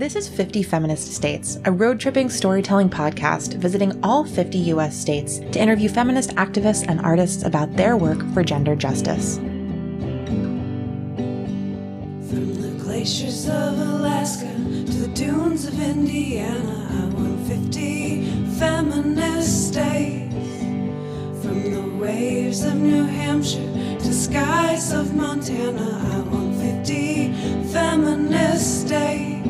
This is 50 Feminist States, a road tripping storytelling podcast visiting all 50 US states to interview feminist activists and artists about their work for gender justice. From the glaciers of Alaska to the dunes of Indiana, I want 50 feminist states. From the waves of New Hampshire to the skies of Montana, I want 50 feminist states.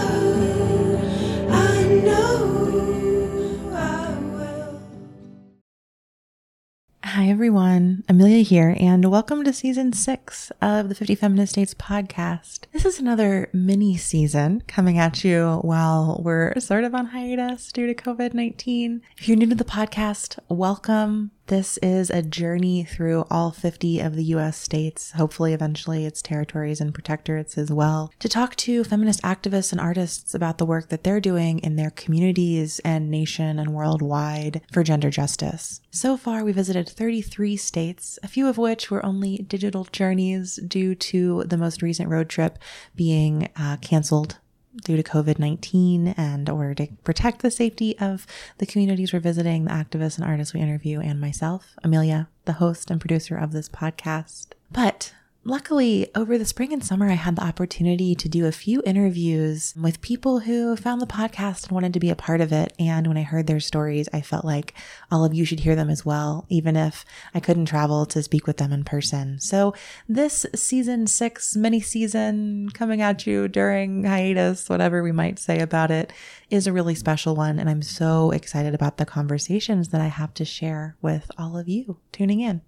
Here, and welcome to season six of the 50 Feminist States podcast. This is another mini season coming at you while we're sort of on hiatus due to COVID 19. If you're new to the podcast, welcome. This is a journey through all 50 of the US states, hopefully, eventually, its territories and protectorates as well, to talk to feminist activists and artists about the work that they're doing in their communities and nation and worldwide for gender justice. So far, we visited 33 states, a few of which were only digital journeys due to the most recent road trip being uh, canceled due to COVID 19 and order to protect the safety of the communities we're visiting, the activists and artists we interview, and myself, Amelia, the host and producer of this podcast. But Luckily, over the spring and summer, I had the opportunity to do a few interviews with people who found the podcast and wanted to be a part of it. And when I heard their stories, I felt like all of you should hear them as well, even if I couldn't travel to speak with them in person. So, this season six mini season coming at you during hiatus, whatever we might say about it, is a really special one. And I'm so excited about the conversations that I have to share with all of you tuning in.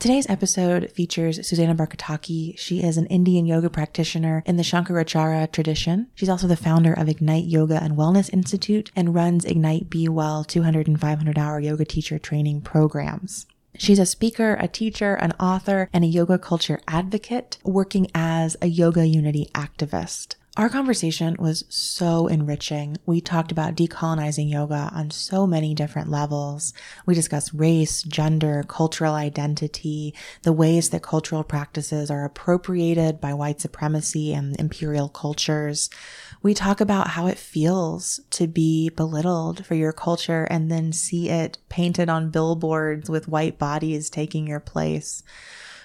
Today's episode features Susanna Barkataki. She is an Indian yoga practitioner in the Shankaracharya tradition. She's also the founder of Ignite Yoga and Wellness Institute and runs Ignite Be Well 200 and 500 hour yoga teacher training programs. She's a speaker, a teacher, an author, and a yoga culture advocate working as a yoga unity activist. Our conversation was so enriching. We talked about decolonizing yoga on so many different levels. We discussed race, gender, cultural identity, the ways that cultural practices are appropriated by white supremacy and imperial cultures. We talk about how it feels to be belittled for your culture and then see it painted on billboards with white bodies taking your place.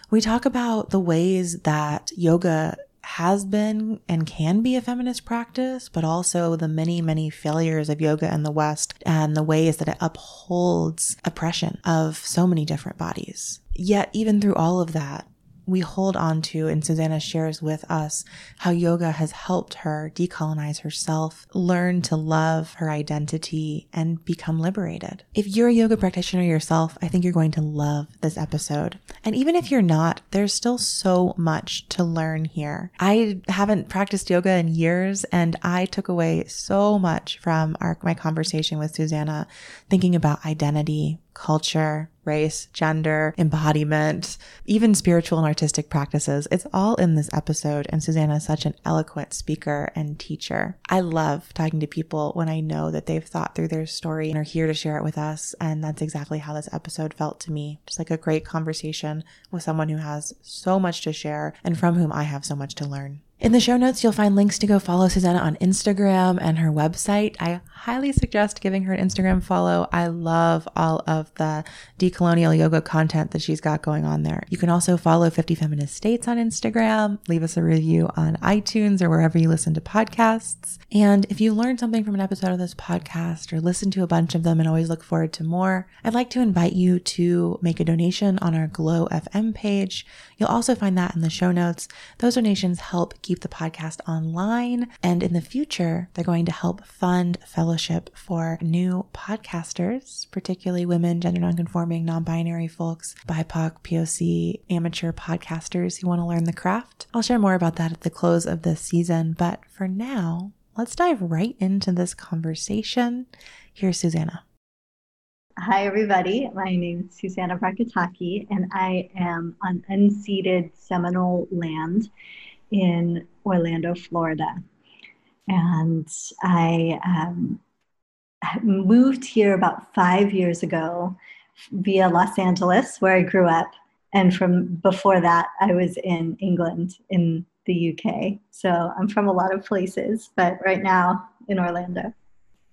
We talk about the ways that yoga has been and can be a feminist practice, but also the many, many failures of yoga in the West and the ways that it upholds oppression of so many different bodies. Yet, even through all of that, we hold on to, and Susanna shares with us how yoga has helped her decolonize herself, learn to love her identity, and become liberated. If you're a yoga practitioner yourself, I think you're going to love this episode. And even if you're not, there's still so much to learn here. I haven't practiced yoga in years, and I took away so much from our, my conversation with Susanna, thinking about identity, culture, race, gender, embodiment, even spiritual and artistic practices. It's all in this episode. And Susanna is such an eloquent speaker and teacher. I love talking to people when I know that they've thought through their story and are here to share it with us. And that's exactly how this episode felt to me. Just like a great conversation with someone who has so much to share and from whom I have so much to learn. In the show notes, you'll find links to go follow Susanna on Instagram and her website. I highly suggest giving her an Instagram follow. I love all of the decolonial yoga content that she's got going on there. You can also follow 50 Feminist States on Instagram, leave us a review on iTunes or wherever you listen to podcasts. And if you learned something from an episode of this podcast or listen to a bunch of them and always look forward to more, I'd like to invite you to make a donation on our Glow FM page. You'll also find that in the show notes. Those donations help keep the podcast online. And in the future, they're going to help fund fellowship for new podcasters, particularly women, gender nonconforming, non binary folks, BIPOC, POC, amateur podcasters who want to learn the craft. I'll share more about that at the close of this season. But for now, let's dive right into this conversation. Here's Susanna. Hi, everybody. My name is Susanna Barkataki, and I am on unceded Seminole land in Orlando, Florida. And I um, moved here about five years ago via Los Angeles, where I grew up. And from before that, I was in England, in the UK. So I'm from a lot of places, but right now in Orlando.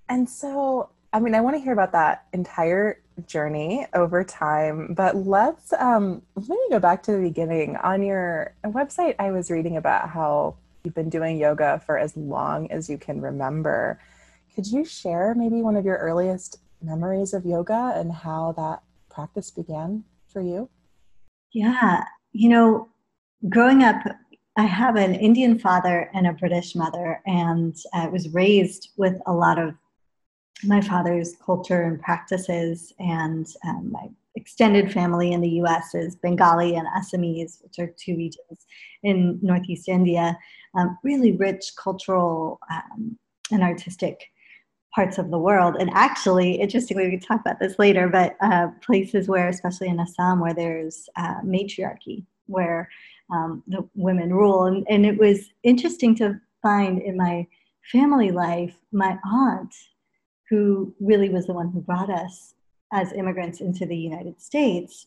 And so, I mean, I want to hear about that entire journey over time, but let's um, let me go back to the beginning. On your website, I was reading about how you've been doing yoga for as long as you can remember. Could you share maybe one of your earliest memories of yoga and how that practice began for you? Yeah, you know, growing up, I have an Indian father and a British mother, and I was raised with a lot of my father's culture and practices. And um, my extended family in the US is Bengali and Assamese, which are two regions in Northeast India. Um, really rich cultural um, and artistic parts of the world. And actually, interestingly, we can talk about this later, but uh, places where, especially in Assam, where there's uh, matriarchy, where um, the women rule. And, and it was interesting to find in my family life, my aunt, who really was the one who brought us as immigrants into the United States,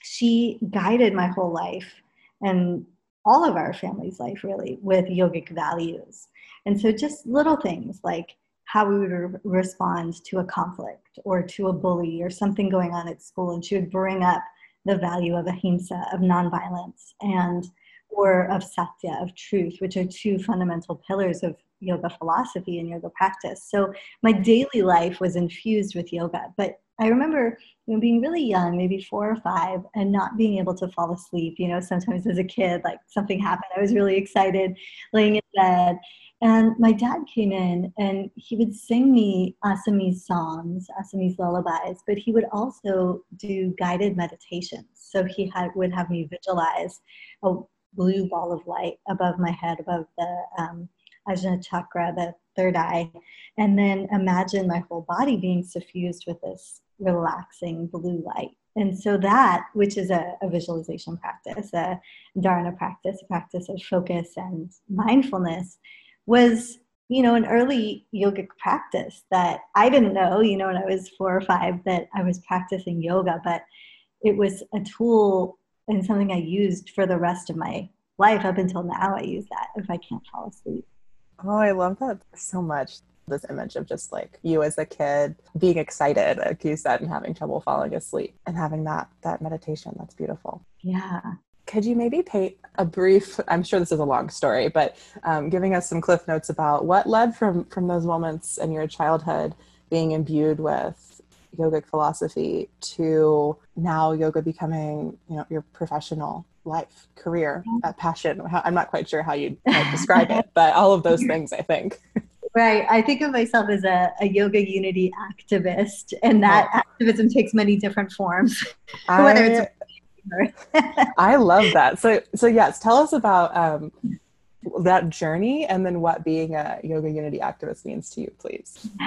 she guided my whole life and all of our family's life really with yogic values. And so just little things like how we would re- respond to a conflict or to a bully or something going on at school. And she would bring up the value of ahimsa, of nonviolence, and or of satya, of truth, which are two fundamental pillars of yoga philosophy and yoga practice. So my daily life was infused with yoga. But I remember you know, being really young, maybe four or five, and not being able to fall asleep. You know, sometimes as a kid, like something happened, I was really excited, laying in bed, and my dad came in and he would sing me Assamese songs, Assamese lullabies, but he would also do guided meditations. So he had, would have me visualize a blue ball of light above my head, above the um, Ajna chakra, the third eye, and then imagine my whole body being suffused with this relaxing blue light. And so that, which is a, a visualization practice, a dharana practice, a practice of focus and mindfulness, was you know an early yogic practice that i didn't know you know when i was four or five that i was practicing yoga but it was a tool and something i used for the rest of my life up until now i use that if i can't fall asleep oh i love that so much. This image of just like you as a kid being excited like you said and having trouble falling asleep and having that that meditation that's beautiful. Yeah. Could you maybe paint a brief i'm sure this is a long story but um, giving us some cliff notes about what led from from those moments in your childhood being imbued with yogic philosophy to now yoga becoming you know your professional life career uh, passion i'm not quite sure how you describe it but all of those things i think right i think of myself as a, a yoga unity activist and that oh. activism takes many different forms whether it's I love that. So, so yes, tell us about um, that journey and then what being a yoga unity activist means to you, please.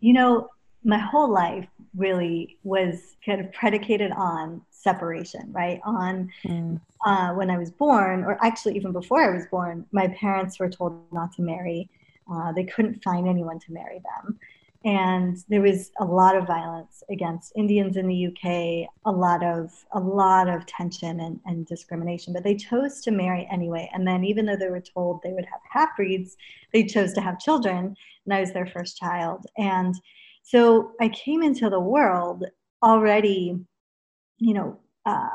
You know, my whole life really was kind of predicated on separation, right? On mm. uh, when I was born, or actually even before I was born, my parents were told not to marry. Uh, they couldn't find anyone to marry them and there was a lot of violence against Indians in the UK, a lot of a lot of tension and, and discrimination. But they chose to marry anyway. And then even though they were told they would have half breeds, they chose to have children, and I was their first child. And so I came into the world already, you know, uh,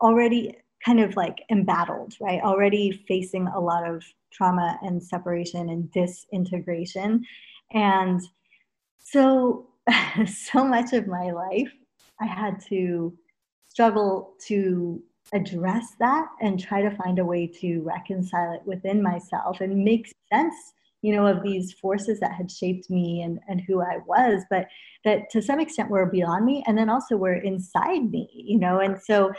already kind of like embattled, right? Already facing a lot of trauma and separation and disintegration. And so so much of my life i had to struggle to address that and try to find a way to reconcile it within myself and make sense you know of these forces that had shaped me and, and who i was but that to some extent were beyond me and then also were inside me you know and so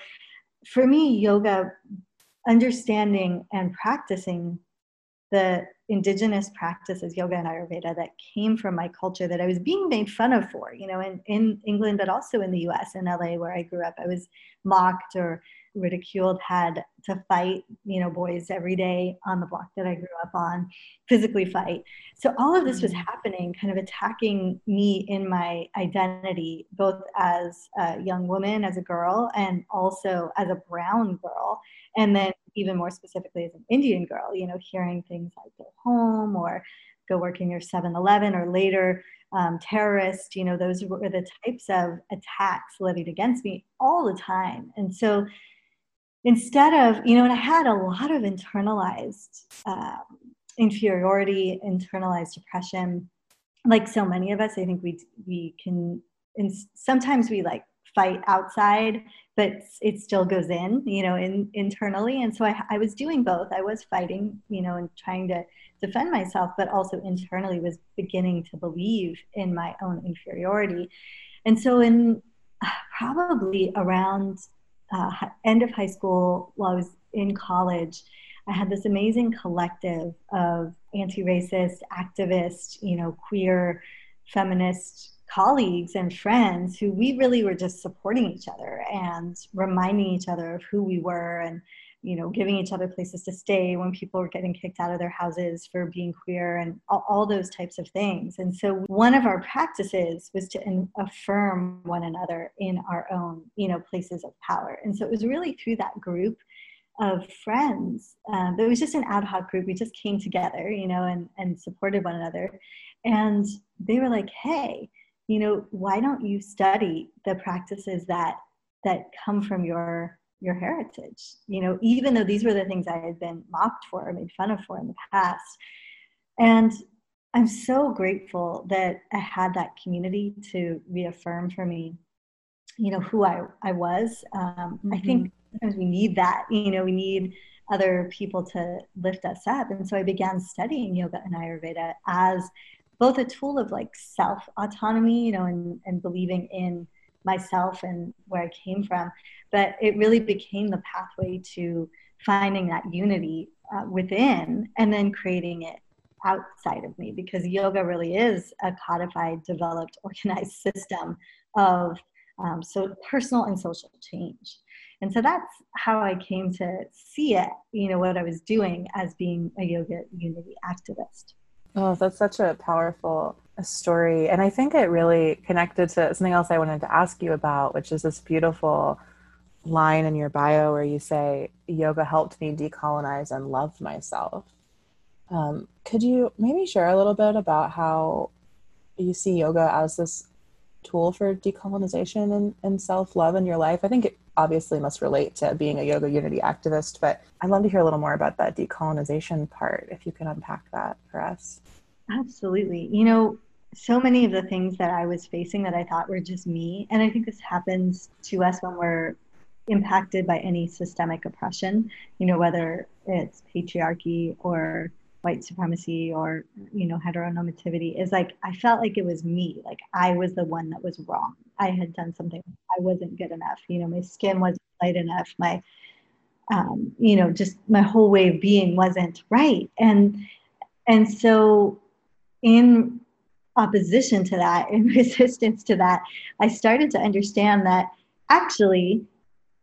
for me yoga understanding and practicing the indigenous practices, yoga and Ayurveda, that came from my culture that I was being made fun of for, you know, in, in England, but also in the US, in LA, where I grew up. I was mocked or ridiculed, had to fight, you know, boys every day on the block that I grew up on, physically fight. So all of this was Mm. happening, kind of attacking me in my identity, both as a young woman, as a girl, and also as a brown girl. And then even more specifically as an Indian girl, you know, hearing things like go home or go work in your 7-Eleven or later um, terrorist, you know, those were the types of attacks levied against me all the time. And so instead of, you know, and I had a lot of internalized um, inferiority, internalized depression, like so many of us, I think we, we can, and sometimes we like fight outside, but it still goes in, you know, in, internally. And so I, I was doing both. I was fighting, you know, and trying to defend myself, but also internally was beginning to believe in my own inferiority. And so, in uh, probably around uh, end of high school, while I was in college, I had this amazing collective of anti-racist activists, you know, queer, feminist colleagues and friends who we really were just supporting each other and reminding each other of who we were and you know, giving each other places to stay when people were getting kicked out of their houses for being queer and all, all those types of things. And so one of our practices was to in, affirm one another in our own, you know, places of power. And so it was really through that group of friends. Um, it was just an ad hoc group. We just came together, you know, and, and supported one another. And they were like, hey, you know, why don't you study the practices that that come from your your heritage you know even though these were the things i had been mocked for or made fun of for in the past. And i'm so grateful that i had that community to reaffirm for me you know who i, I was. Um, mm-hmm. i think sometimes we need that you know we need other people to lift us up. And so i began studying yoga and ayurveda as both a tool of like self autonomy you know and, and believing in myself and where I came from. But it really became the pathway to finding that unity uh, within and then creating it outside of me because yoga really is a codified, developed, organized system of um, so personal and social change. And so that's how I came to see it, you know, what I was doing as being a yoga unity activist. Oh, that's such a powerful story. And I think it really connected to something else I wanted to ask you about, which is this beautiful line in your bio where you say, Yoga helped me decolonize and love myself. Um, could you maybe share a little bit about how you see yoga as this tool for decolonization and, and self love in your life? I think it obviously must relate to being a yoga unity activist, but I'd love to hear a little more about that decolonization part, if you can unpack that for us. Absolutely. You know, so many of the things that I was facing that I thought were just me, and I think this happens to us when we're impacted by any systemic oppression, you know, whether it's patriarchy or white supremacy or you know heteronormativity is like i felt like it was me. Like i was the one that was wrong. I had done something i wasn't good enough. You know my skin wasn't light enough. My um, you know just my whole way of being wasn't right. And and so in opposition to that in resistance to that i started to understand that actually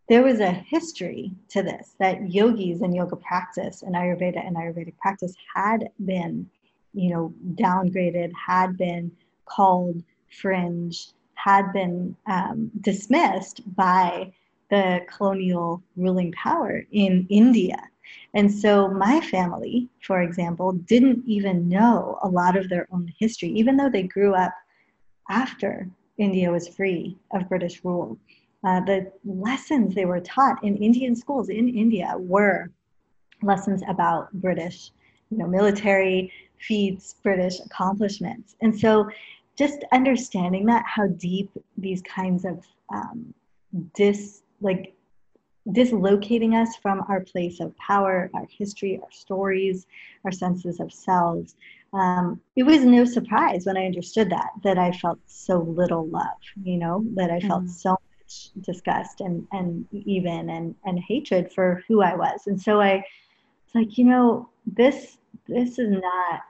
there was a history to this that yogis and yoga practice and ayurveda and ayurvedic practice had been you know downgraded had been called fringe had been um, dismissed by the colonial ruling power in india and so my family for example didn't even know a lot of their own history even though they grew up after india was free of british rule uh, the lessons they were taught in Indian schools in India were lessons about British, you know, military feats, British accomplishments. And so just understanding that, how deep these kinds of um, dis, like dislocating us from our place of power, our history, our stories, our senses of selves. Um, it was no surprise when I understood that, that I felt so little love, you know, that I felt mm. so much disgust and and even and and hatred for who I was. And so I it's like, you know, this this is not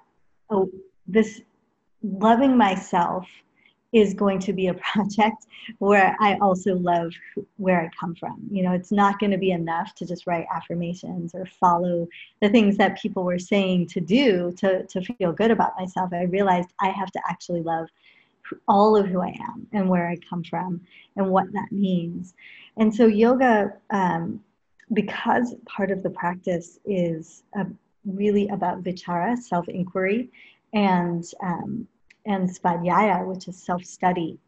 oh this loving myself is going to be a project where I also love where I come from. You know, it's not going to be enough to just write affirmations or follow the things that people were saying to do to, to feel good about myself. I realized I have to actually love all of who I am and where I come from and what that means. And so, yoga, um, because part of the practice is really about vichara, self inquiry, and um, and svadhyaya, which is self study.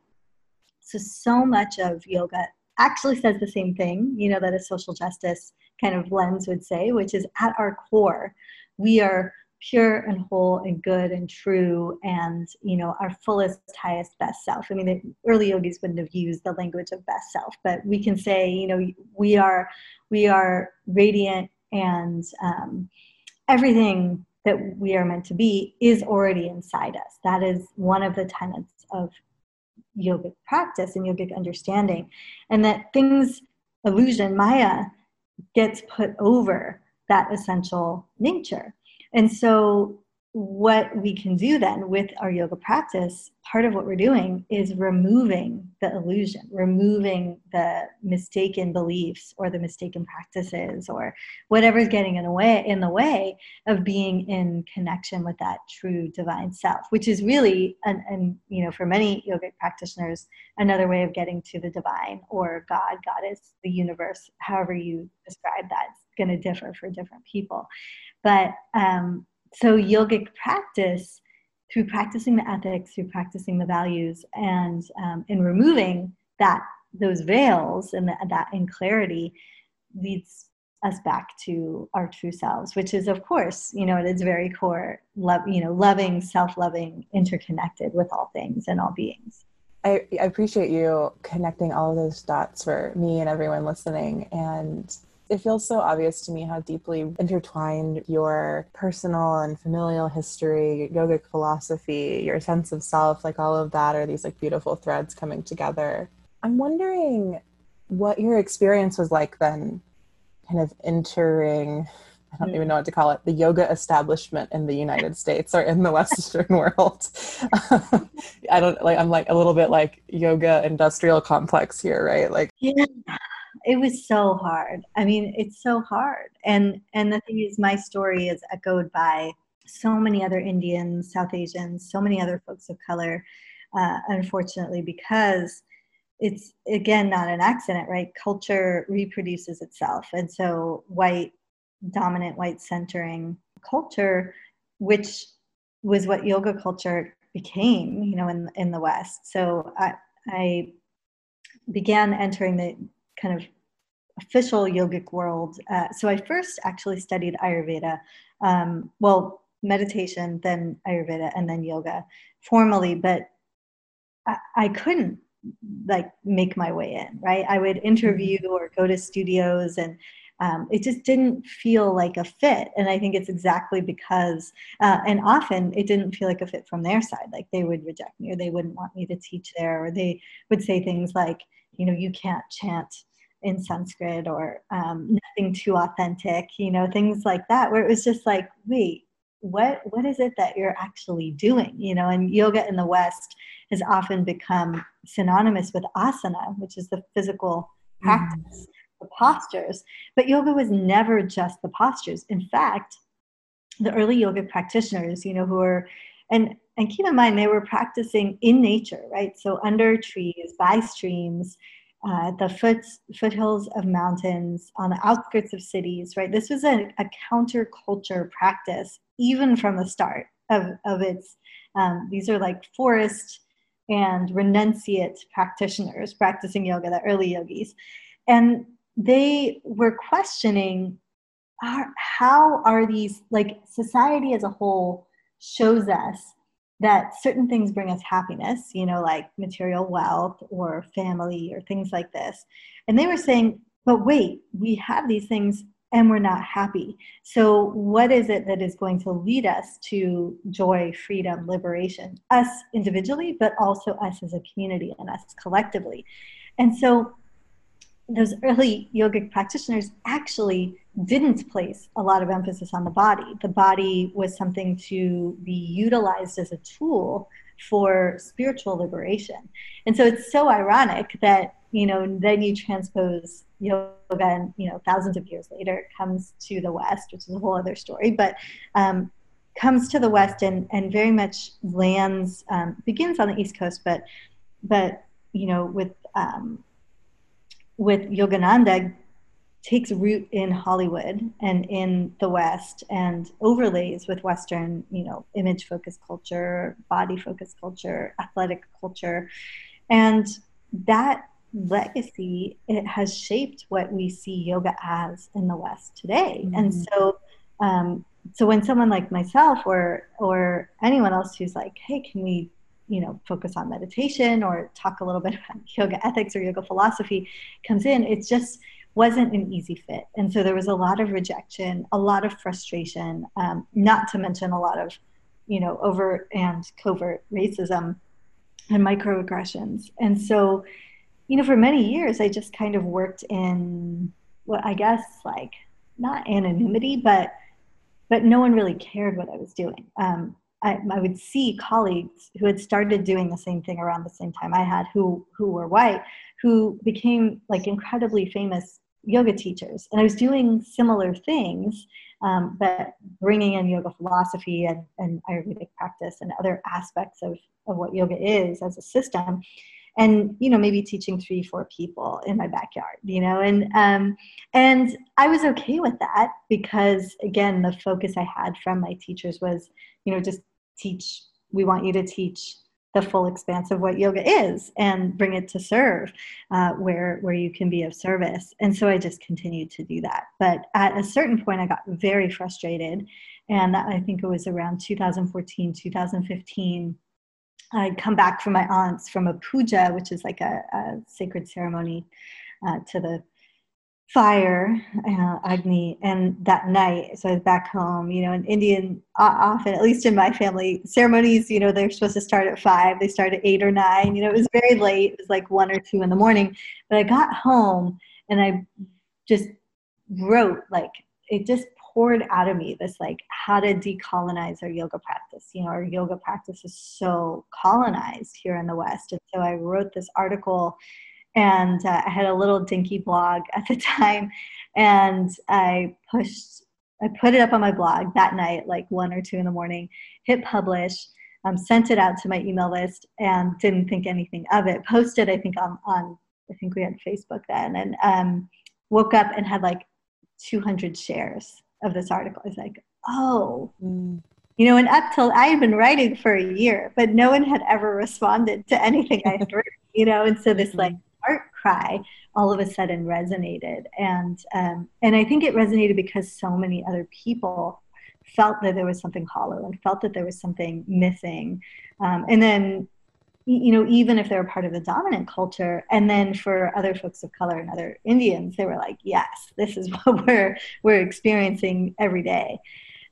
So, so much of yoga actually says the same thing, you know, that a social justice kind of lens would say, which is at our core, we are pure and whole and good and true and you know our fullest highest best self i mean the early yogis wouldn't have used the language of best self but we can say you know we are we are radiant and um, everything that we are meant to be is already inside us. That is one of the tenets of yogic practice and yogic understanding. And that things, illusion, Maya, gets put over that essential nature. And so what we can do then with our yoga practice, part of what we're doing is removing the illusion, removing the mistaken beliefs or the mistaken practices or whatever's getting in the way in the way of being in connection with that true divine self, which is really and, and you know for many yogic practitioners another way of getting to the divine or God, goddess, the universe, however you describe that, it's going to differ for different people. But um, so yogic practice through practicing the ethics through practicing the values and um, in removing that those veils and the, that in clarity leads us back to our true selves which is of course you know at its very core love you know loving self-loving interconnected with all things and all beings. I, I appreciate you connecting all of those dots for me and everyone listening and it feels so obvious to me how deeply intertwined your personal and familial history, yogic philosophy, your sense of self, like all of that are these like beautiful threads coming together. I'm wondering what your experience was like then, kind of entering I don't even know hmm. what to call it, the yoga establishment in the United States or in the Western world. I don't like, I'm like a little bit like yoga industrial complex here, right? Like, yeah it was so hard. I mean, it's so hard. And and the thing is, my story is echoed by so many other Indians, South Asians, so many other folks of color. Uh, unfortunately, because it's again not an accident, right? Culture reproduces itself, and so white dominant, white centering culture, which was what yoga culture became, you know, in in the West. So I, I began entering the kind of official yogic world. Uh, so I first actually studied Ayurveda, um, well, meditation, then Ayurveda, and then yoga formally, but I, I couldn't like make my way in, right? I would interview or go to studios and um, it just didn't feel like a fit. And I think it's exactly because, uh, and often it didn't feel like a fit from their side. Like they would reject me or they wouldn't want me to teach there, or they would say things like, you know, you can't chant in Sanskrit or um, nothing too authentic, you know, things like that, where it was just like, wait, what what is it that you're actually doing? You know, and yoga in the West has often become synonymous with asana, which is the physical mm-hmm. practice, mm. The postures. But yoga was never just the postures. In fact, the early yoga practitioners, you know, who were and and keep in mind they were practicing in nature, right? So under trees, by streams, uh, the foot, foothills of mountains, on the outskirts of cities, right? This was a, a counterculture practice, even from the start of, of its, um, these are like forest and renunciate practitioners practicing yoga, the early yogis. And they were questioning are, how are these, like society as a whole shows us that certain things bring us happiness, you know, like material wealth or family or things like this. And they were saying, but wait, we have these things and we're not happy. So, what is it that is going to lead us to joy, freedom, liberation? Us individually, but also us as a community and us collectively. And so, those early yogic practitioners actually didn't place a lot of emphasis on the body. The body was something to be utilized as a tool for spiritual liberation. And so it's so ironic that, you know, then you transpose yoga and, you know, thousands of years later it comes to the West, which is a whole other story, but um, comes to the West and, and very much lands, um, begins on the East Coast, but, but, you know, with, um, with Yogananda takes root in Hollywood and in the West and overlays with Western, you know, image focused culture, body focused culture, athletic culture. And that legacy it has shaped what we see yoga as in the West today. Mm-hmm. And so um, so when someone like myself or or anyone else who's like, hey, can we you know focus on meditation or talk a little bit about yoga ethics or yoga philosophy comes in it's just wasn't an easy fit. And so there was a lot of rejection, a lot of frustration, um, not to mention a lot of, you know, overt and covert racism and microaggressions. And so, you know, for many years, I just kind of worked in what I guess like not anonymity, but but no one really cared what I was doing. Um, I, I, would see colleagues who had started doing the same thing around the same time I had, who who were white, who became like incredibly famous yoga teachers. And I was doing similar things, um, but bringing in yoga philosophy and, and Ayurvedic practice and other aspects of, of what yoga is as a system. And you know, maybe teaching three, four people in my backyard, you know, and um, and I was okay with that because again, the focus I had from my teachers was, you know, just teach. We want you to teach the full expanse of what yoga is and bring it to serve uh, where where you can be of service and so i just continued to do that but at a certain point i got very frustrated and i think it was around 2014 2015 i'd come back from my aunt's from a puja which is like a, a sacred ceremony uh, to the fire uh, agni and that night so i was back home you know in indian often at least in my family ceremonies you know they're supposed to start at five they start at eight or nine you know it was very late it was like one or two in the morning but i got home and i just wrote like it just poured out of me this like how to decolonize our yoga practice you know our yoga practice is so colonized here in the west and so i wrote this article and uh, I had a little dinky blog at the time, and I pushed, I put it up on my blog that night, like one or two in the morning, hit publish, um, sent it out to my email list, and didn't think anything of it. Posted, I think on on, I think we had Facebook then, and um, woke up and had like 200 shares of this article. I was like, oh. Mm. You know, and up till I had been writing for a year, but no one had ever responded to anything I had written, you know, and so this like heart cry all of a sudden resonated. And um, and i think it resonated because so many other people felt that there was something hollow and felt that there was something missing. Um, and then you know even if they were part of the dominant culture and then for other folks of color and other indians they were like yes this is what we're we're experiencing every day.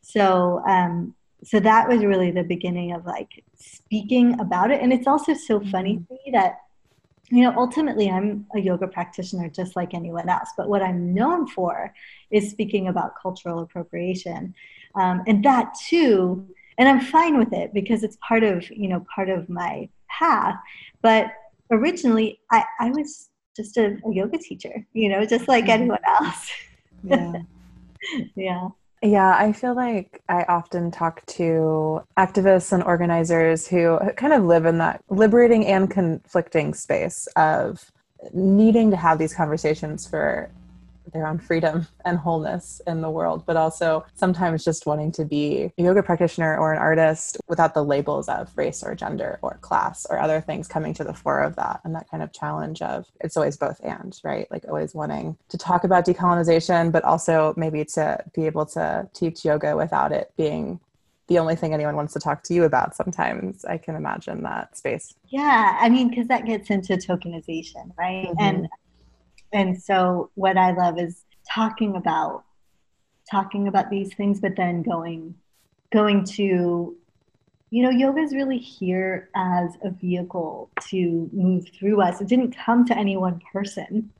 So um so that was really the beginning of like speaking about it. And it's also so funny mm-hmm. to me that you know, ultimately, I'm a yoga practitioner just like anyone else. But what I'm known for is speaking about cultural appropriation, um, and that too. And I'm fine with it because it's part of you know part of my path. But originally, I, I was just a, a yoga teacher, you know, just like mm-hmm. anyone else. Yeah. yeah. Yeah, I feel like I often talk to activists and organizers who kind of live in that liberating and conflicting space of needing to have these conversations for their own freedom and wholeness in the world, but also sometimes just wanting to be a yoga practitioner or an artist without the labels of race or gender or class or other things coming to the fore of that. And that kind of challenge of it's always both and, right? Like always wanting to talk about decolonization, but also maybe to be able to teach yoga without it being the only thing anyone wants to talk to you about sometimes i can imagine that space yeah i mean because that gets into tokenization right mm-hmm. and and so what i love is talking about talking about these things but then going going to you know yoga is really here as a vehicle to move through us. It didn't come to any one person.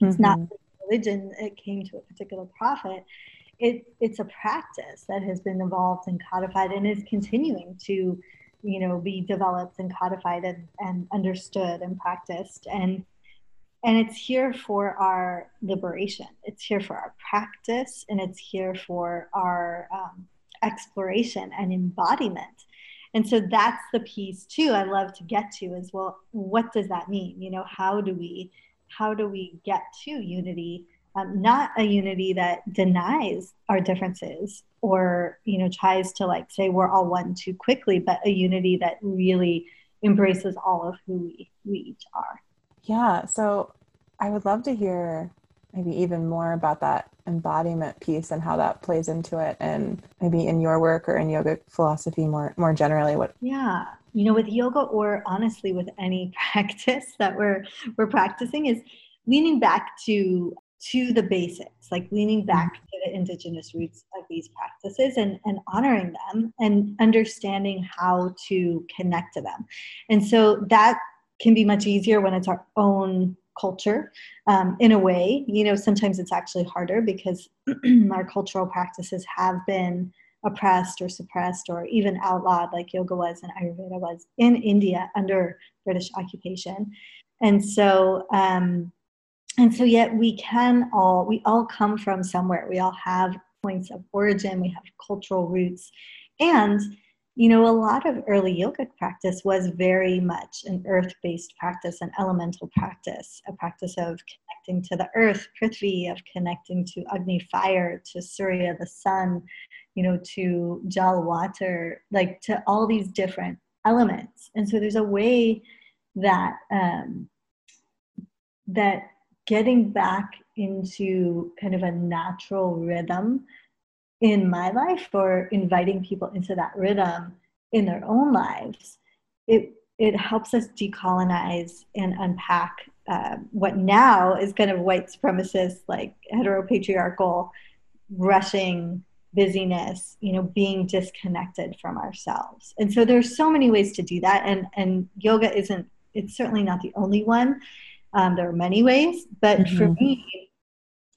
It's mm-hmm. not religion it came to a particular prophet. It, it's a practice that has been evolved and codified and is continuing to you know be developed and codified and, and understood and practiced. And and it's here for our liberation. It's here for our practice and it's here for our um, exploration and embodiment. And so that's the piece too i love to get to is well what does that mean? You know how do we how do we get to unity? Um, not a unity that denies our differences or you know tries to like say we're all one too quickly but a unity that really embraces all of who we, we each are. Yeah. So i would love to hear maybe even more about that embodiment piece and how that plays into it and maybe in your work or in yoga philosophy more more generally what yeah you know with yoga or honestly with any practice that we're we're practicing is leaning back to to the basics, like leaning back mm-hmm. to the indigenous roots of these practices and, and honoring them and understanding how to connect to them. And so that can be much easier when it's our own culture um, in a way. You know, sometimes it's actually harder because our cultural practices have been oppressed or suppressed or even outlawed, like yoga was and Ayurveda was in India under British occupation. And so, um, and so yet we can all we all come from somewhere we all have points of origin we have cultural roots and you know a lot of early yogic practice was very much an earth-based practice an elemental practice a practice of connecting to the earth prithvi of connecting to agni fire to surya the sun you know to jal water like to all these different elements. And so there's a way that um, that getting back into kind of a natural rhythm in my life or inviting people into that rhythm in their own lives it it helps us decolonize and unpack uh, what now is kind of white supremacist like heteropatriarchal rushing busyness you know being disconnected from ourselves and so there's so many ways to do that and and yoga isn't it's certainly not the only one um, there are many ways, but mm-hmm. for me,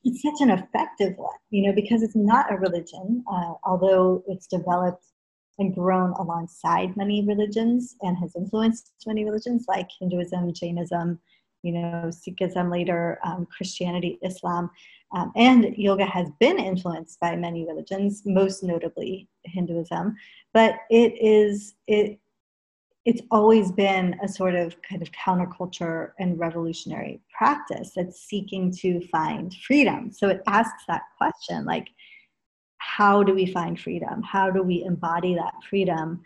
it's such an effective one, you know, because it's not a religion, uh, although it's developed and grown alongside many religions and has influenced many religions like Hinduism, Jainism, you know, Sikhism later, um, Christianity, Islam, um, and yoga has been influenced by many religions, most notably Hinduism. But it is it it's always been a sort of kind of counterculture and revolutionary practice that's seeking to find freedom. So it asks that question like, how do we find freedom? How do we embody that freedom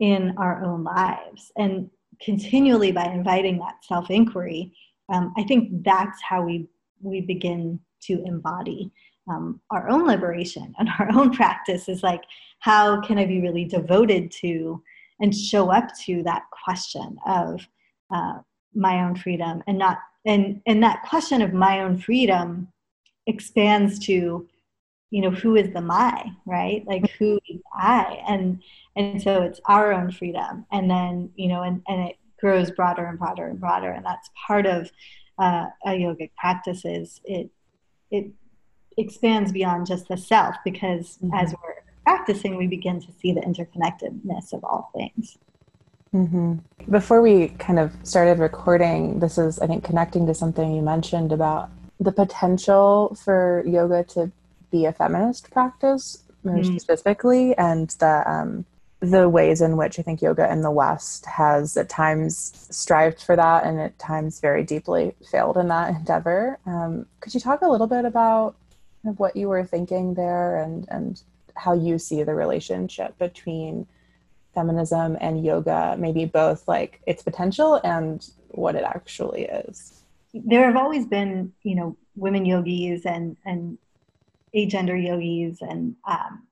in our own lives? And continually by inviting that self inquiry, um, I think that's how we, we begin to embody um, our own liberation and our own practice is like, how can I be really devoted to? And show up to that question of uh, my own freedom and not and and that question of my own freedom expands to you know who is the my right? Like who is i? And and so it's our own freedom. And then you know and and it grows broader and broader and broader. And that's part of uh, a yogic practice is it it expands beyond just the self because mm-hmm. as we're practicing, we begin to see the interconnectedness of all things. Mm-hmm. Before we kind of started recording, this is, I think, connecting to something you mentioned about the potential for yoga to be a feminist practice more mm. specifically, and the um, the ways in which I think yoga in the West has at times strived for that, and at times very deeply failed in that endeavor. Um, could you talk a little bit about what you were thinking there, and and how you see the relationship between feminism and yoga, maybe both like its potential and what it actually is. There have always been, you know, women yogis and and agender yogis, and um,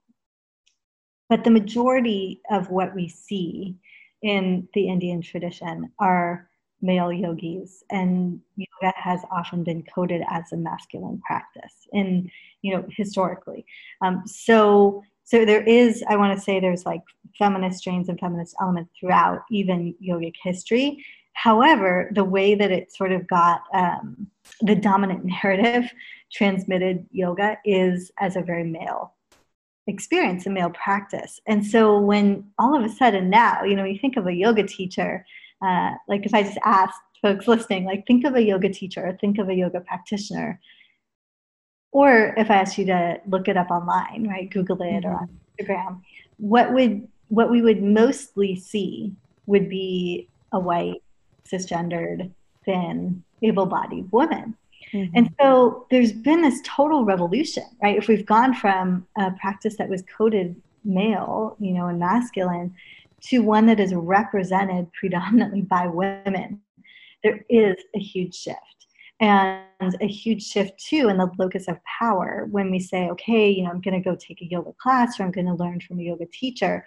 but the majority of what we see in the Indian tradition are male yogis, and yoga has often been coded as a masculine practice. In you know historically um, so so there is i want to say there's like feminist strains and feminist elements throughout even yogic history however the way that it sort of got um, the dominant narrative transmitted yoga is as a very male experience in male practice. And so when all of a sudden now, you know, you think of a yoga teacher, uh, like if I just asked folks listening, like think of a yoga teacher or think of a yoga practitioner. Or if I asked you to look it up online, right, Google it mm-hmm. or on Instagram, what would what we would mostly see would be a white, cisgendered, thin, able-bodied woman. Mm-hmm. And so there's been this total revolution, right? If we've gone from a practice that was coded male, you know, and masculine, to one that is represented predominantly by women, there is a huge shift. And a huge shift too in the locus of power when we say, okay, you know, I'm going to go take a yoga class or I'm going to learn from a yoga teacher.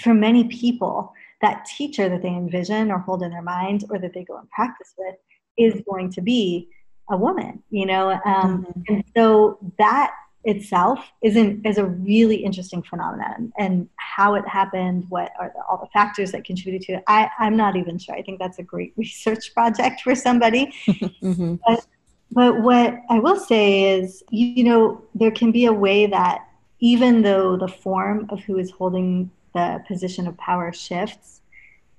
For many people, that teacher that they envision or hold in their mind or that they go and practice with is going to be a woman, you know? Um, mm-hmm. And so that itself is, an, is a really interesting phenomenon and how it happened, what are the, all the factors that contributed to it. I, I'm not even sure. I think that's a great research project for somebody. mm-hmm. but, but what I will say is, you, you know, there can be a way that even though the form of who is holding the position of power shifts,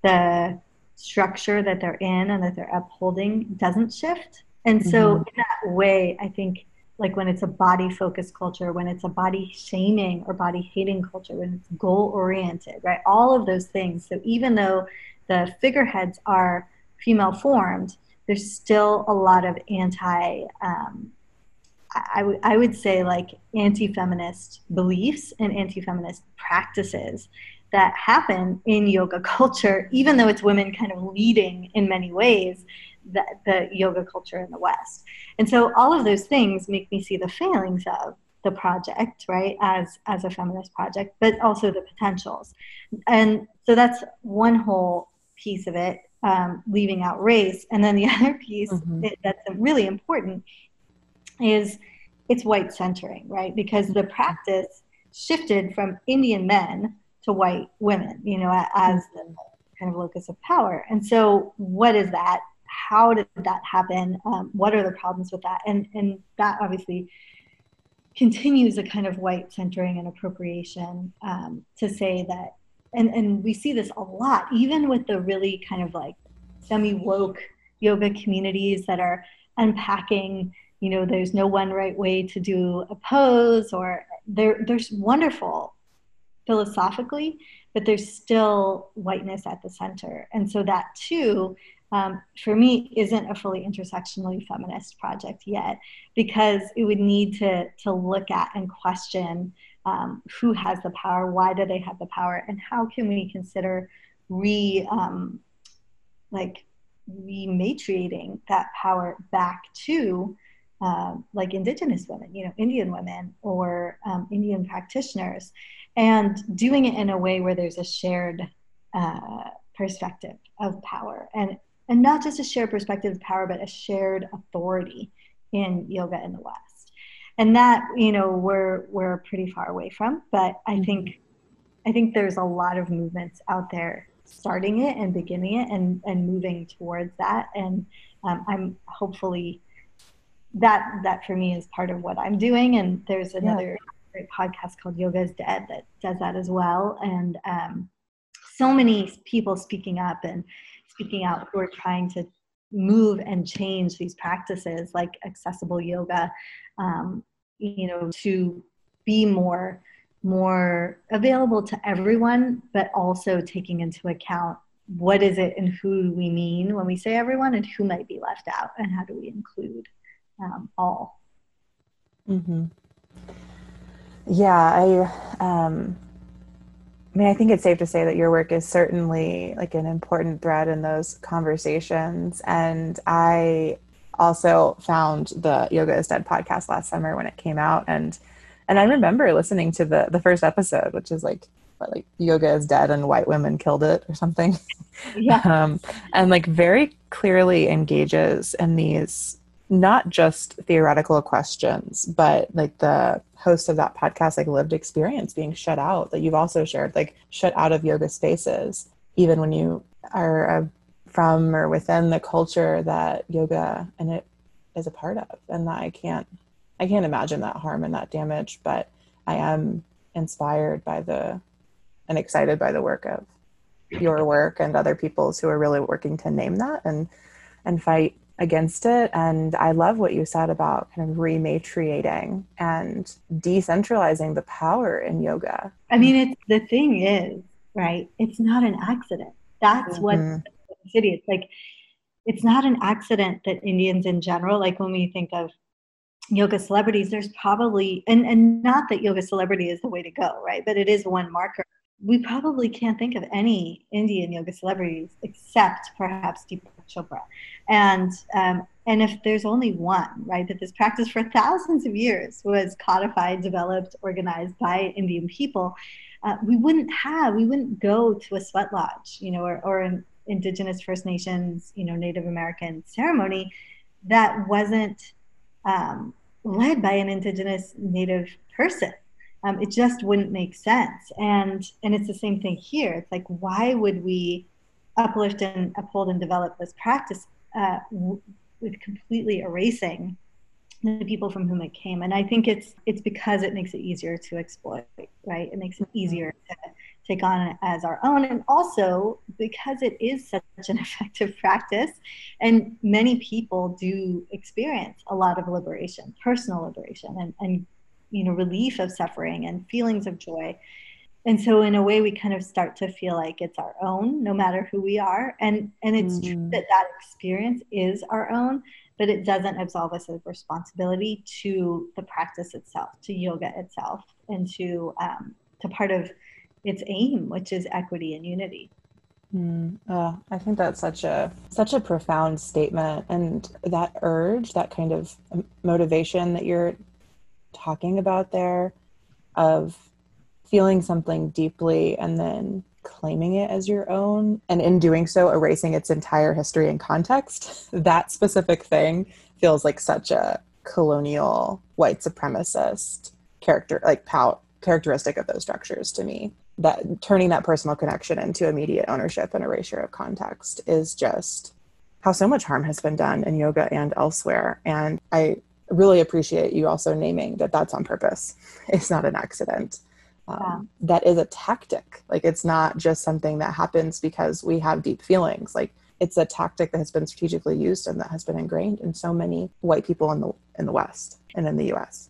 the structure that they're in and that they're upholding doesn't shift. And so, mm-hmm. in that way, I think like when it's a body focused culture, when it's a body shaming or body hating culture, when it's goal oriented, right? All of those things. So, even though the figureheads are female formed, there's still a lot of anti, um, I, w- I would say like anti feminist beliefs and anti feminist practices that happen in yoga culture, even though it's women kind of leading in many ways the, the yoga culture in the West. And so all of those things make me see the failings of the project, right, as as a feminist project, but also the potentials. And so that's one whole piece of it, um, leaving out race. And then the other piece mm-hmm. that's really important is it's white centering, right? Because the practice shifted from Indian men to white women, you know, as the kind of locus of power. And so, what is that? How did that happen? Um, what are the problems with that? And and that obviously continues a kind of white centering and appropriation um, to say that, and and we see this a lot, even with the really kind of like semi woke yoga communities that are unpacking. You know, there's no one right way to do a pose, or there there's wonderful philosophically, but there's still whiteness at the center, and so that too um, for me isn't a fully intersectionally feminist project yet because it would need to to look at and question um, who has the power why do they have the power and how can we consider re um, like rematriating that power back to uh, like indigenous women you know indian women or um, indian practitioners and doing it in a way where there's a shared uh, perspective of power. And and not just a shared perspective of power, but a shared authority in yoga in the West. And that, you know, we're we're pretty far away from, but I mm-hmm. think I think there's a lot of movements out there starting it and beginning it and and moving towards that. And um, I'm hopefully that that for me is part of what I'm doing. And there's another yeah. great podcast called Yoga is Dead that does that as well. And um, so many people speaking up and speaking out who are trying to move and change these practices like accessible yoga um, you know to be more more available to everyone but also taking into account what is it and who we mean when we say everyone and who might be left out and how do we include um, all mm-hmm. yeah i um, I mean, I think it's safe to say that your work is certainly like an important thread in those conversations. And I also found the Yoga is Dead podcast last summer when it came out, and and I remember listening to the the first episode, which is like what, like yoga is dead and white women killed it or something. Yeah. um, and like very clearly engages in these not just theoretical questions, but like the host of that podcast, like lived experience being shut out that you've also shared, like shut out of yoga spaces, even when you are uh, from or within the culture that yoga and it is a part of. And that I can't, I can't imagine that harm and that damage, but I am inspired by the and excited by the work of your work and other people's who are really working to name that and and fight against it. And I love what you said about kind of rematriating and decentralizing the power in yoga. I mean, it's the thing is, right? It's not an accident. That's Mhm. what city. It's like it's not an accident that Indians in general, like when we think of yoga celebrities, there's probably and and not that yoga celebrity is the way to go, right? But it is one marker. We probably can't think of any Indian yoga celebrities except perhaps Chopra, and um, and if there's only one, right, that this practice for thousands of years was codified, developed, organized by Indian people, uh, we wouldn't have, we wouldn't go to a sweat lodge, you know, or, or an indigenous First Nations, you know, Native American ceremony that wasn't um, led by an indigenous Native person. Um, it just wouldn't make sense. And and it's the same thing here. It's like why would we uplift and uphold and develop this practice uh, with completely erasing the people from whom it came? And I think it's it's because it makes it easier to exploit, right? It makes it easier to take on as our own, and also because it is such an effective practice, and many people do experience a lot of liberation, personal liberation, and and you know relief of suffering and feelings of joy and so in a way we kind of start to feel like it's our own no matter who we are. And and it's true Mhm. that that experience is our own but it doesn't absolve us of responsibility to the practice itself to yoga itself and to um, to part of its aim which is equity and unity. Mm, oh, I think that's such a such a profound statement, and that urge, that kind of motivation that you're talking about there, of feeling something deeply and then claiming it as your own, and in doing so, erasing its entire history and context. That specific thing feels like such a colonial white supremacist character, like characteristic of those structures to me that turning that personal connection into immediate ownership and erasure of context is just how so much harm has been done in yoga and elsewhere. And I really appreciate you also naming that that's on purpose. It's not an accident. Um, That is a tactic. Like it's not just something that happens because we have deep feelings. Like it's a tactic that has been strategically used and that has been ingrained in so many white people in the in the West and in the U.S.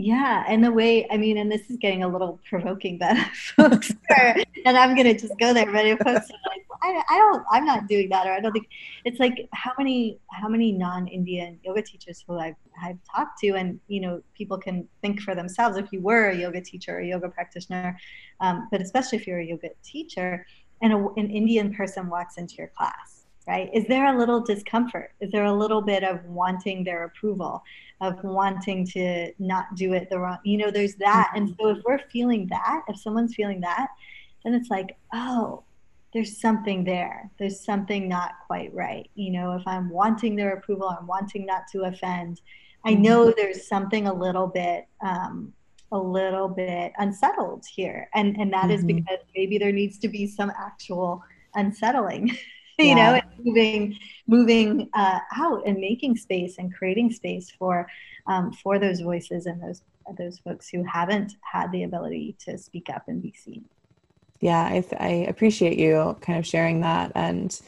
Yeah, and the way I mean, and this is getting a little provoking, but folks are, and I'm gonna just go there. But if folks are like, I, I don't, I'm not doing that, or I don't think it's like how many how many non-Indian yoga teachers who I've I've talked to, and you know, people can think for themselves if you were a yoga teacher or a yoga practitioner, um, but especially if you're a yoga teacher, and a, an Indian person walks into your class, right? Is there a little discomfort? Is there a little bit of wanting their approval? of wanting to not do it the wrong you know there's that and so if we're feeling that if someone's feeling that then it's like oh there's something there there's something not quite right you know if i'm wanting their approval i'm wanting not to offend i know there's something a little bit um, a little bit unsettled here and and that is Mhm. because maybe there needs to be some actual unsettling you Yeah. know and moving moving uh, out and making space and creating space for um, for those voices and those those folks who haven't had the ability to speak up and be seen. Yeah, I, I appreciate you kind of sharing that, and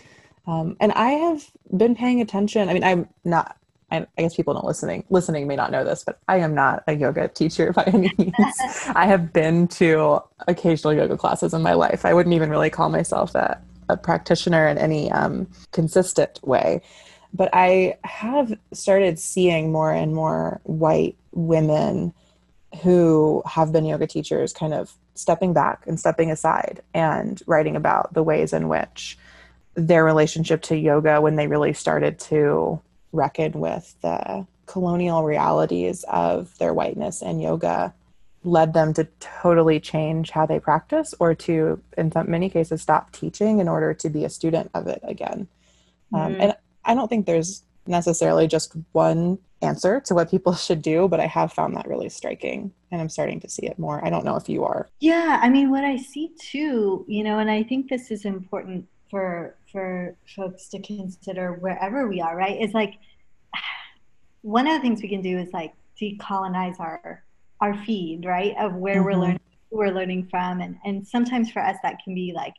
um, and I have been paying attention. I mean, I'm not. I, I guess people don't listening listening may not know this, but I am not a yoga teacher by any means. I have been to occasional yoga classes in my life. I wouldn't even really call myself a, a practitioner in any um, consistent way, but I have started seeing more and more white women who have been yoga teachers kind of stepping back and stepping aside and writing about the ways in which their relationship to yoga when they really started to reckon with the colonial realities of their whiteness and yoga led them to totally change how they practice or to in some, many cases stop teaching in order to be a student of it again um, Mm. and i don't think there's necessarily just one answer to what people should do but i have found that really striking and i'm starting to see it more i don't know if you are Yeah, I mean, what I see too, you know, and I think this is important for for folks to consider wherever we are, right? Is like one of the things we can do is like decolonize our our feed, right, of where we're Mhm. learning who we're learning from. And, and sometimes for us, that can be like,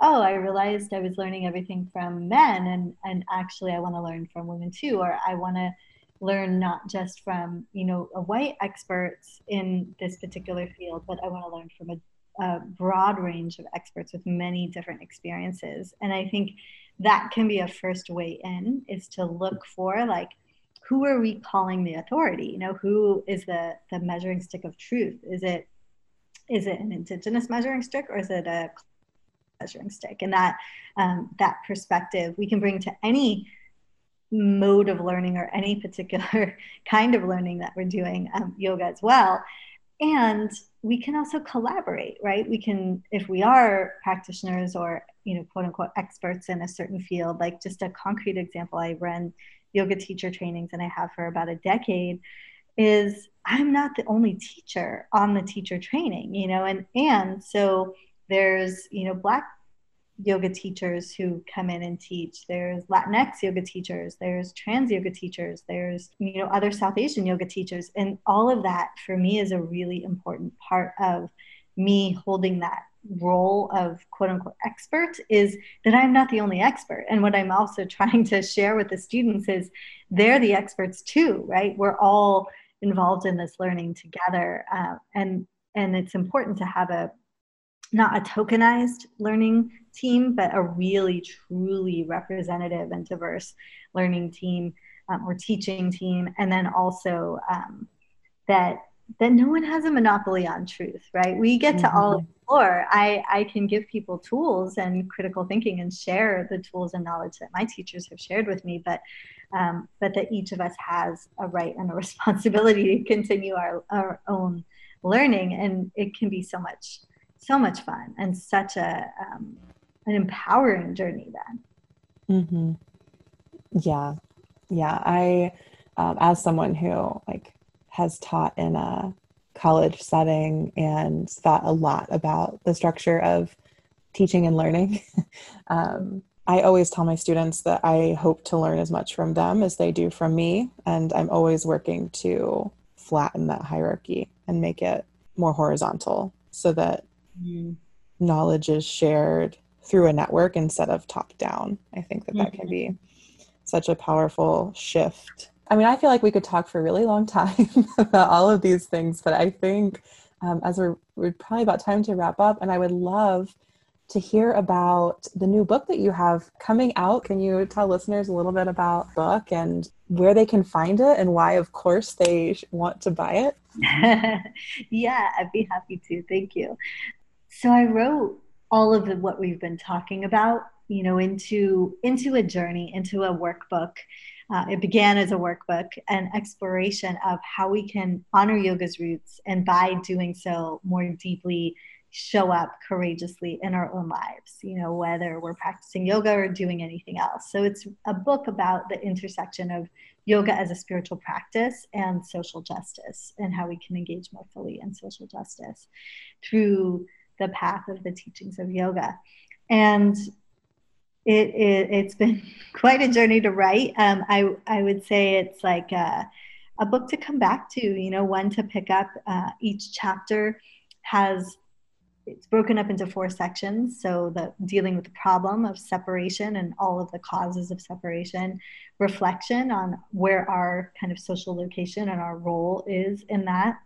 oh, I realized I was learning everything from men, and, and actually I want to learn from women too, or I want to learn not just from you know a white experts in this particular field but i want to learn from a, a, broad range of experts with many different experiences and i think that can be a first way in is to look for like who are we calling the authority? You know who is the the measuring stick of truth? Is it is it an indigenous measuring stick or is it a measuring stick? And that um, that perspective we can bring to any mode of learning or any particular kind of learning that we're doing um, yoga as well. And we can also collaborate right? We can if we are practitioners or you know quote unquote experts in a certain field like just a concrete example i run yoga teacher trainings and i have for about a decade is i'm not the only teacher on the teacher training you know and and so there's you know black yoga teachers who come in and teach. There's Latinx yoga teachers, there's trans yoga teachers, there's you know other South Asian yoga teachers. And all of that for me is a really important part of me holding that role of quote unquote expert is that I'm not the only expert. And what I'm also trying to share with the students is they're the experts too, right? We're all involved in this learning together. Uh, and and it's important to have a not a tokenized learning team, but a really truly representative and diverse learning team um, or teaching team, and then also um, that that no one has a monopoly on truth, right? We get mm-hmm. to all mm-hmm. explore. I I can give people tools and critical thinking and share the tools and knowledge that my teachers have shared with me, but um, but that each of us has a right and a responsibility to continue our, our own learning, and it can be so much so much fun and such a um, an empowering journey then mm-hmm. yeah yeah i um, as someone who like has taught in a college setting and thought a lot about the structure of teaching and learning um, i always tell my students that i hope to learn as much from them as they do from me and i'm always working to flatten that hierarchy and make it more horizontal so that mm-hmm. knowledge is shared through a network instead of top down. I think that that mm-hmm. can be such a powerful shift. I mean, I feel like we could talk for a really long time about all of these things, but I think um, as we're, we're probably about time to wrap up, and I would love to hear about the new book that you have coming out. Can you tell listeners a little bit about book and where they can find it and why, of course, they want to buy it? yeah, I'd be happy to. Thank you. So I wrote all of the, what we've been talking about, you know, into into a journey, into a workbook. Uh, it began as a workbook, an exploration of how we can honor yoga's roots, and by doing so, more deeply show up courageously in our own lives, you know, whether we're practicing yoga or doing anything else. So it's a book about the intersection of yoga as a spiritual practice and social justice and how we can engage more fully in social justice through the path of the teachings of yoga. And it, it, has been quite a journey to write. Um, I, I would say it's like a, a, book to come back to, you know, one to pick up. Uh, each chapter has it's broken up into four sections so the dealing with the problem of separation and all of the causes of separation reflection on where our kind of social location and our role is in that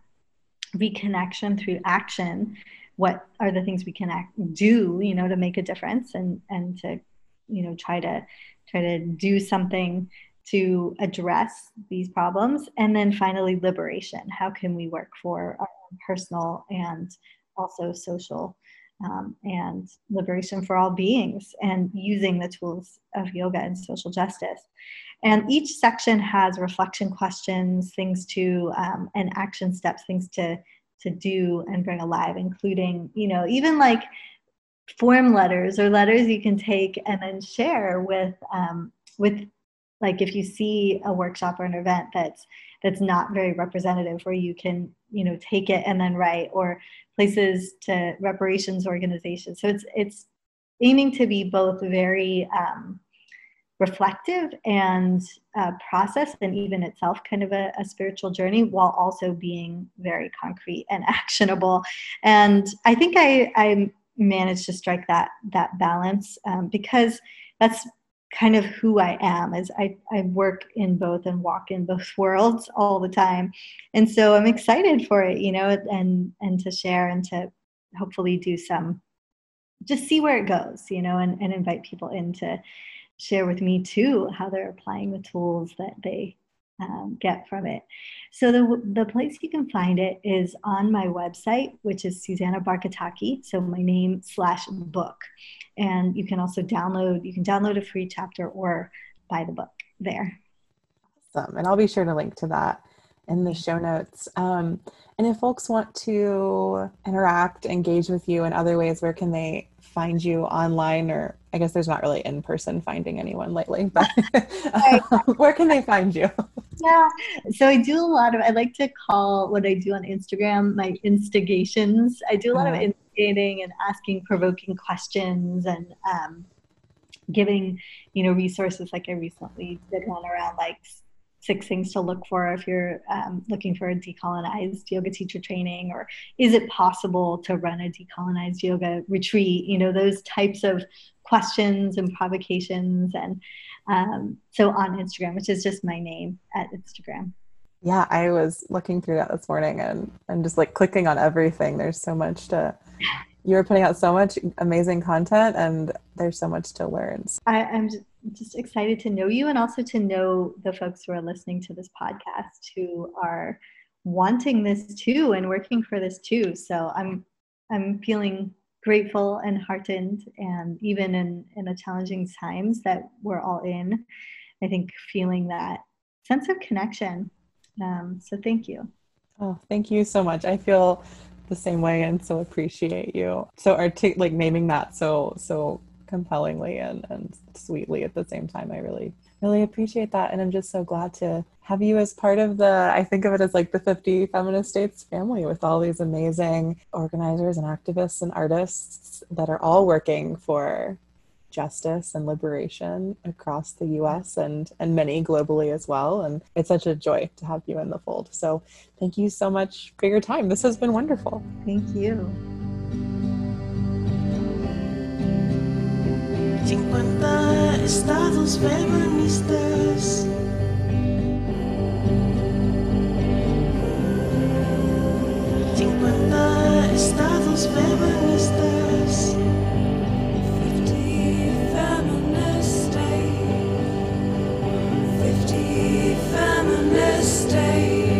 reconnection through action what are the things we can act, do you know to make a difference and and to you know try to try to do something to address these problems. And then finally liberation. How can we work for our own personal and also social um, and liberation for all beings and using the tools of yoga and social justice? And each section has reflection questions things to um, and action steps things to to do and bring alive, including, you know, even like form letters or letters you can take and then share with um, with like if you see a workshop or an event that's that's not very representative where you can you know take it and then write or places to reparations organizations. So it's it's aiming to be both very um, reflective and uh, process and even itself kind of a, a, spiritual journey while also being very concrete and actionable. And i think i i managed to strike that that balance um, because that's kind of who i am is I, I work in both and walk in both worlds all the time. And so i'm excited for it you know and and to share and to hopefully do some just see where it goes you know and, and invite people in to share with me too how they're applying the tools that they um, get from it. So the, the place you can find it is on my website, which is Susanna Barkataki. So my name slash book. And you can also download, you can download a free chapter or buy the book there. Awesome. And I'll be sure to link to that in the show notes. Um, and if folks want to interact, engage with you in other ways, where can they find you online or I guess there's not really in person finding anyone lately, but where can they find you? Yeah, so I do a lot of, I like to call what I do on Instagram my instigations. I do a lot uh, of uh-huh. instigating and asking provoking questions and um, giving, you know, resources. Like I recently did one around like six things to look for if you're um, looking for a decolonized yoga teacher training or is it possible to run a decolonized yoga retreat? You know those types of questions and provocations and um, so on instagram which is just my name at instagram. Yeah i was looking through that this morning and and just like clicking on everything. There's so much to you're putting out so much amazing content and there's so much to learn. I, i'm just, just excited to know you and also to know the folks who are listening to this podcast who are wanting this too and working for this too. So I'm I'm feeling grateful and heartened and even in in the challenging times that we're all in, I think feeling that sense of connection. Um, so thank you. Oh, thank you so much. I feel the same way and so appreciate you. So artic- like naming that so so compellingly and, and sweetly at the same time. I really, really appreciate that. And I'm just so glad to have you as part of the, I think of it as like the 50 Feminist States family with all these amazing organizers and activists and artists that are all working for justice and liberation across the US and and many globally as well and it's such a joy to have you in the fold. So thank you so much for your time. This has been wonderful. Thank you. 50 estados feministas. Fifty feminist state. Fifty feminist state.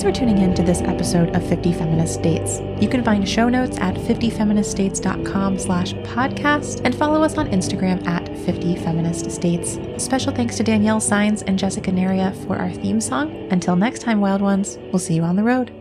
Thanks for tuning in to this episode of 50 Feminist States. You can find show notes at 50feministstates.com slash podcast and follow us on Instagram at 50 Feminist States. Special thanks to Danielle Signs and Jessica Naria for our theme song. Until next time, Wild Ones, we'll see you on the road.